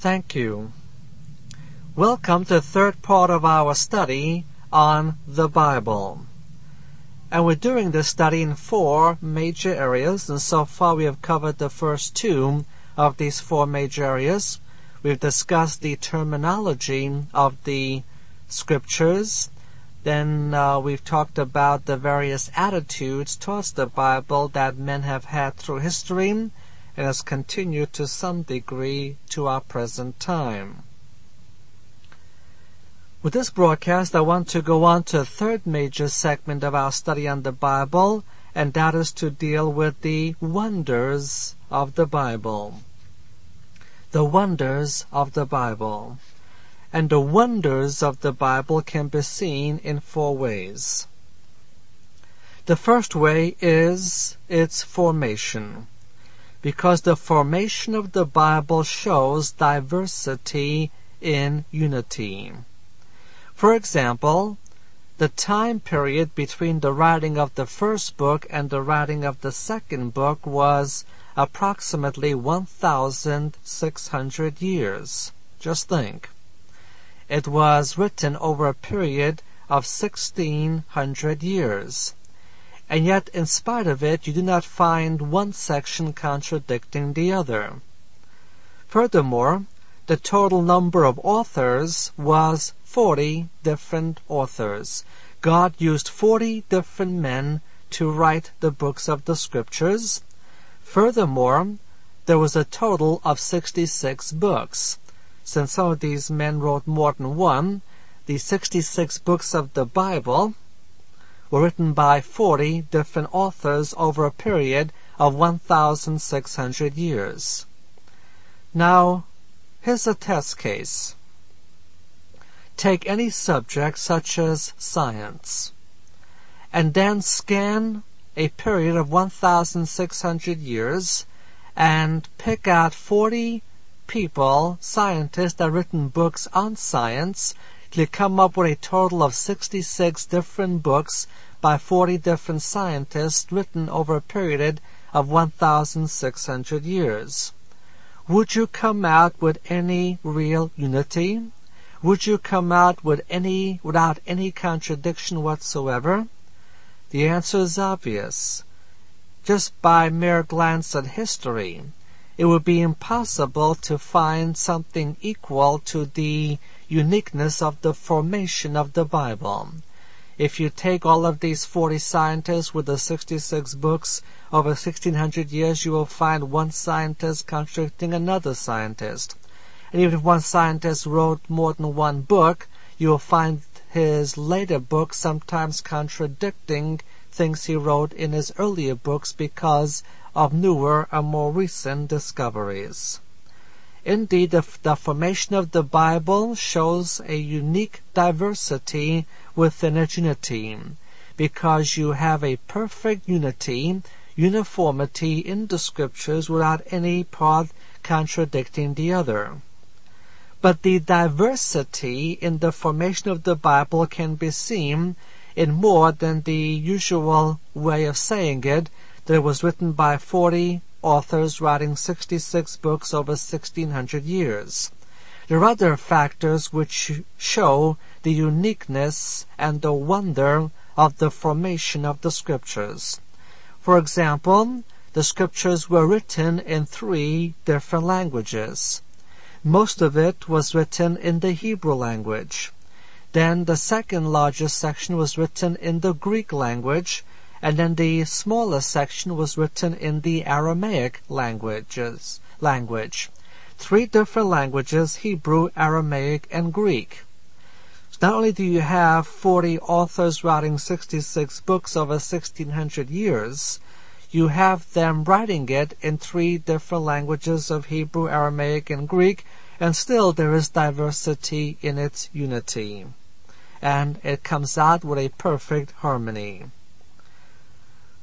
Thank you. Welcome to the third part of our study on the Bible. And we're doing this study in four major areas, and so far we have covered the first two of these four major areas. We've discussed the terminology of the scriptures. Then uh, we've talked about the various attitudes towards the Bible that men have had through history and has continued to some degree to our present time. With this broadcast, I want to go on to a third major segment of our study on the Bible, and that is to deal with the wonders of the Bible. The wonders of the Bible. And the wonders of the Bible can be seen in four ways. The first way is its formation. Because the formation of the Bible shows diversity in unity. For example, the time period between the writing of the first book and the writing of the second book was approximately 1,600 years. Just think. It was written over a period of 1,600 years. And yet, in spite of it, you do not find one section contradicting the other. Furthermore, the total number of authors was 40 different authors. God used 40 different men to write the books of the scriptures. Furthermore, there was a total of 66 books. Since some of these men wrote more than one, the 66 books of the Bible were written by 40 different authors over a period of 1,600 years. Now, Here's a test case. Take any subject such as science, and then scan a period of 1,600 years and pick out 40 people, scientists that written books on science to come up with a total of 66 different books by 40 different scientists written over a period of 1,600 years. Would you come out with any real unity? Would you come out with any without any contradiction whatsoever? The answer is obvious. Just by mere glance at history, it would be impossible to find something equal to the uniqueness of the formation of the Bible. If you take all of these 40 scientists with the 66 books over 1600 years, you will find one scientist contradicting another scientist. And even if one scientist wrote more than one book, you will find his later books sometimes contradicting things he wrote in his earlier books because of newer and more recent discoveries. Indeed, the, the, formation of the Bible shows a unique diversity within its unity, because you have a perfect unity, uniformity in the scriptures without any part contradicting the other. But the diversity in the formation of the Bible can be seen in more than the usual way of saying it, that was written by 40 authors writing 66 books over 1600 years. There are other factors which show the uniqueness and the wonder of the formation of the scriptures. For example, the scriptures were written in three different languages. Most of it was written in the Hebrew language. Then the second largest section was written in the Greek language, and then the smallest section was written in the Aramaic languages, language three different languages Hebrew, Aramaic, and Greek. Not only do you have 40 authors writing 66 books over 1600 years, you have them writing it in three different languages of Hebrew, Aramaic, and Greek, and still there is diversity in its unity. And it comes out with a perfect harmony.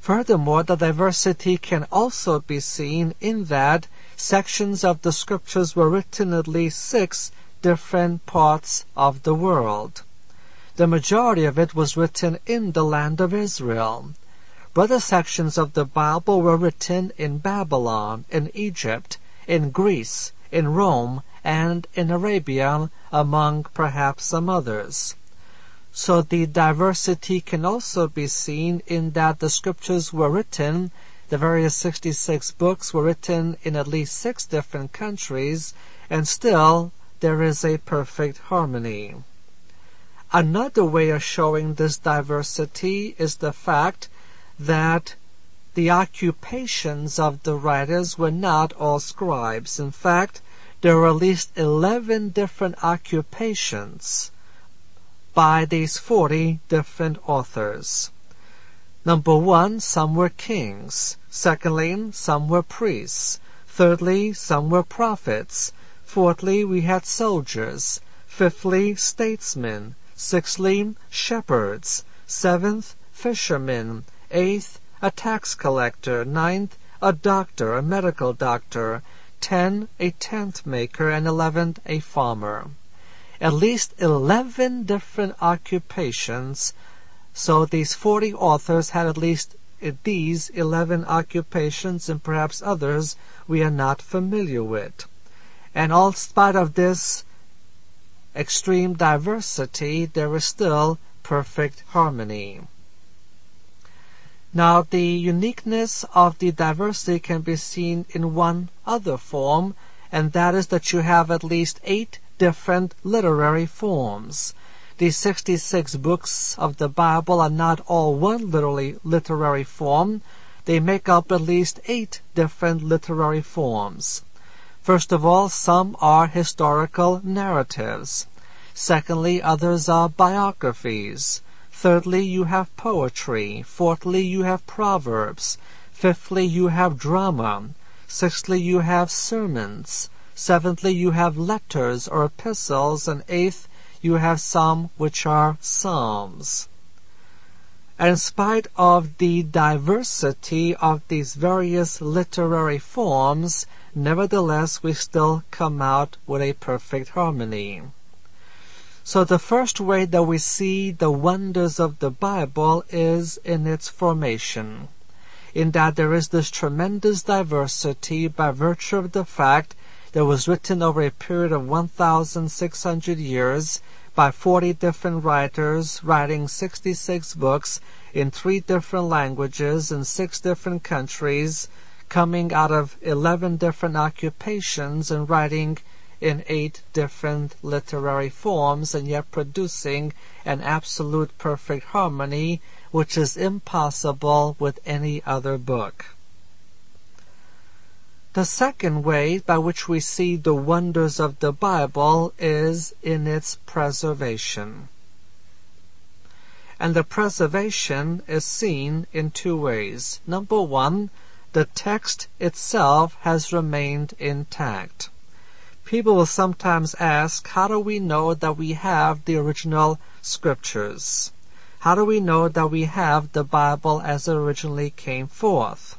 Furthermore, the diversity can also be seen in that sections of the scriptures were written in at least six different parts of the world. The majority of it was written in the land of Israel. But other sections of the Bible were written in Babylon, in Egypt, in Greece, in Rome, and in Arabia, among perhaps some others. So the diversity can also be seen in that the scriptures were written, the various 66 books were written in at least six different countries, and still there is a perfect harmony. Another way of showing this diversity is the fact that the occupations of the writers were not all scribes. In fact, there were at least 11 different occupations by these 40 different authors. Number one, some were kings. Secondly, some were priests. Thirdly, some were prophets. Fourthly, we had soldiers. Fifthly, statesmen. Sixthly, shepherds. Seventh, fishermen. Eighth, a tax collector. Ninth, a doctor, a medical doctor. Ten, a tent maker. And eleventh, a farmer at least 11 different occupations. So these 40 authors had at least uh, these 11 occupations and perhaps others we are not familiar with. And all spite of this extreme diversity, there is still perfect harmony. Now, the uniqueness of the diversity can be seen in one other form, and that is that you have at least eight different literary forms. The 66 books of the Bible are not all one literally literary form. They make up at least eight different literary forms. First of all, some are historical narratives. Secondly, others are biographies. Thirdly, you have poetry. Fourthly, you have proverbs. Fifthly, you have drama. Sixthly, you have sermons. Seventhly, you have letters or epistles, and eighth, you have some which are psalms. And in spite of the diversity of these various literary forms, nevertheless we still come out with a perfect harmony. So the first way that we see the wonders of the Bible is in its formation, in that there is this tremendous diversity by virtue of the fact that was written over a period of 1,600 years by 40 different writers, writing 66 books in three different languages in six different countries, coming out of 11 different occupations and writing in eight different literary forms and yet producing an absolute perfect harmony which is impossible with any other book. The second way by which we see the wonders of the Bible is in its preservation. And the preservation is seen in two ways. Number one, the text itself has remained intact. People will sometimes ask, how do we know that we have the original scriptures? How do we know that we have the Bible as it originally came forth?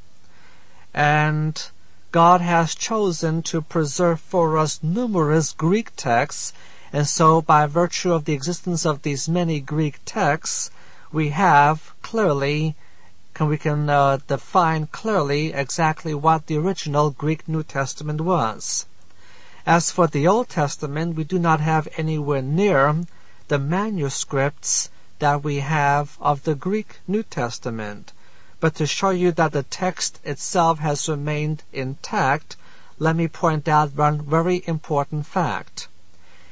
And God has chosen to preserve for us numerous Greek texts, and so by virtue of the existence of these many Greek texts, we have clearly can we can uh, define clearly exactly what the original Greek New Testament was. As for the Old Testament, we do not have anywhere near the manuscripts that we have of the Greek New Testament. But to show you that the text itself has remained intact, let me point out one very important fact.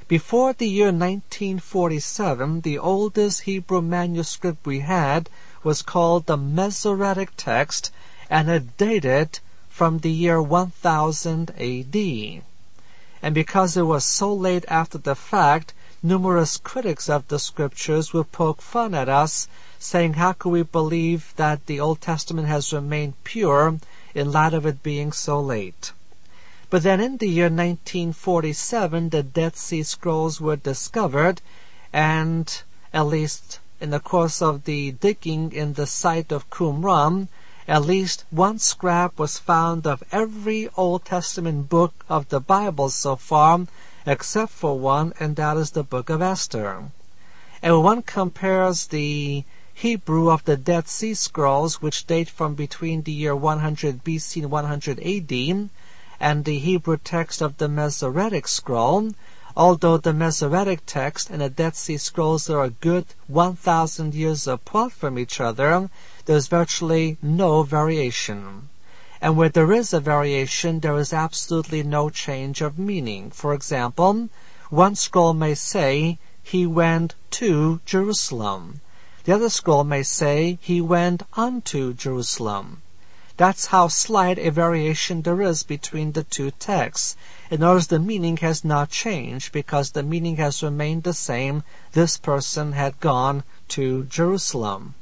Before the year 1947, the oldest Hebrew manuscript we had was called the Masoretic text and it dated from the year 1000 AD. And because it was so late after the fact, numerous critics of the scriptures will poke fun at us saying, How can we believe that the Old Testament has remained pure in light of it being so late? But then in the year 1947, the Dead Sea Scrolls were discovered, and at least in the course of the digging in the site of Qumran, at least one scrap was found of every Old Testament book of the Bible so far, except for one, and that is the book of Esther. And when one compares the Hebrew of the Dead Sea Scrolls, which date from between the year 100 BC and 100 AD, and the Hebrew text of the Masoretic scroll, although the Masoretic text and the Dead Sea Scrolls are a good 1,000 years apart from each other, there's virtually no variation. And where there is a variation, there is absolutely no change of meaning. For example, one scroll may say, He went to Jerusalem. The other scroll may say, He went unto Jerusalem. That's how slight a variation there is between the two texts. Other words, the meaning has not changed because the meaning has remained the same. This person had gone to Jerusalem.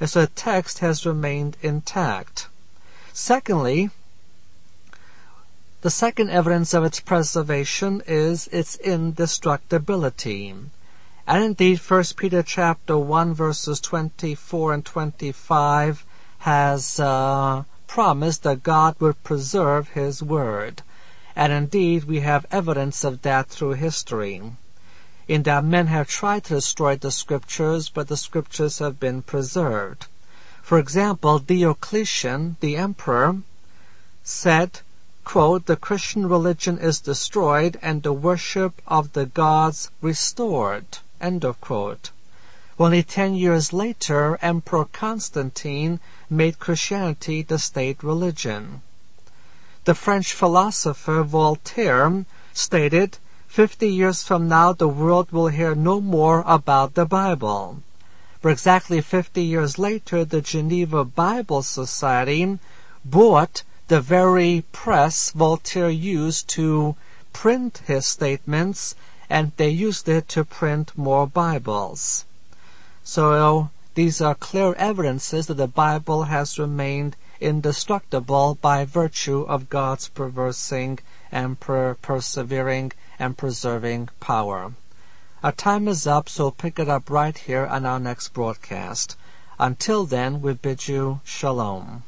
And so the text has remained intact. Secondly, the second evidence of its preservation is its indestructibility. And indeed, 1 Peter chapter 1 verses 24 and 25 has uh, promised that God would preserve His word. And indeed, we have evidence of that through history. In that men have tried to destroy the scriptures, but the scriptures have been preserved. For example, Diocletian, the emperor, said, quote, the Christian religion is destroyed and the worship of the gods restored. Only ten years later, Emperor Constantine made Christianity the state religion. The French philosopher Voltaire stated, Fifty years from now the world will hear no more about the Bible. For exactly 50 years later, the Geneva Bible Society bought the very press Voltaire used to print his statements, and they used it to print more Bibles. So these are clear evidences that the Bible has remained indestructible by virtue of God's preversing and per- persevering and preserving power. Our time is up, so pick it up right here on our next broadcast. Until then, we bid you shalom.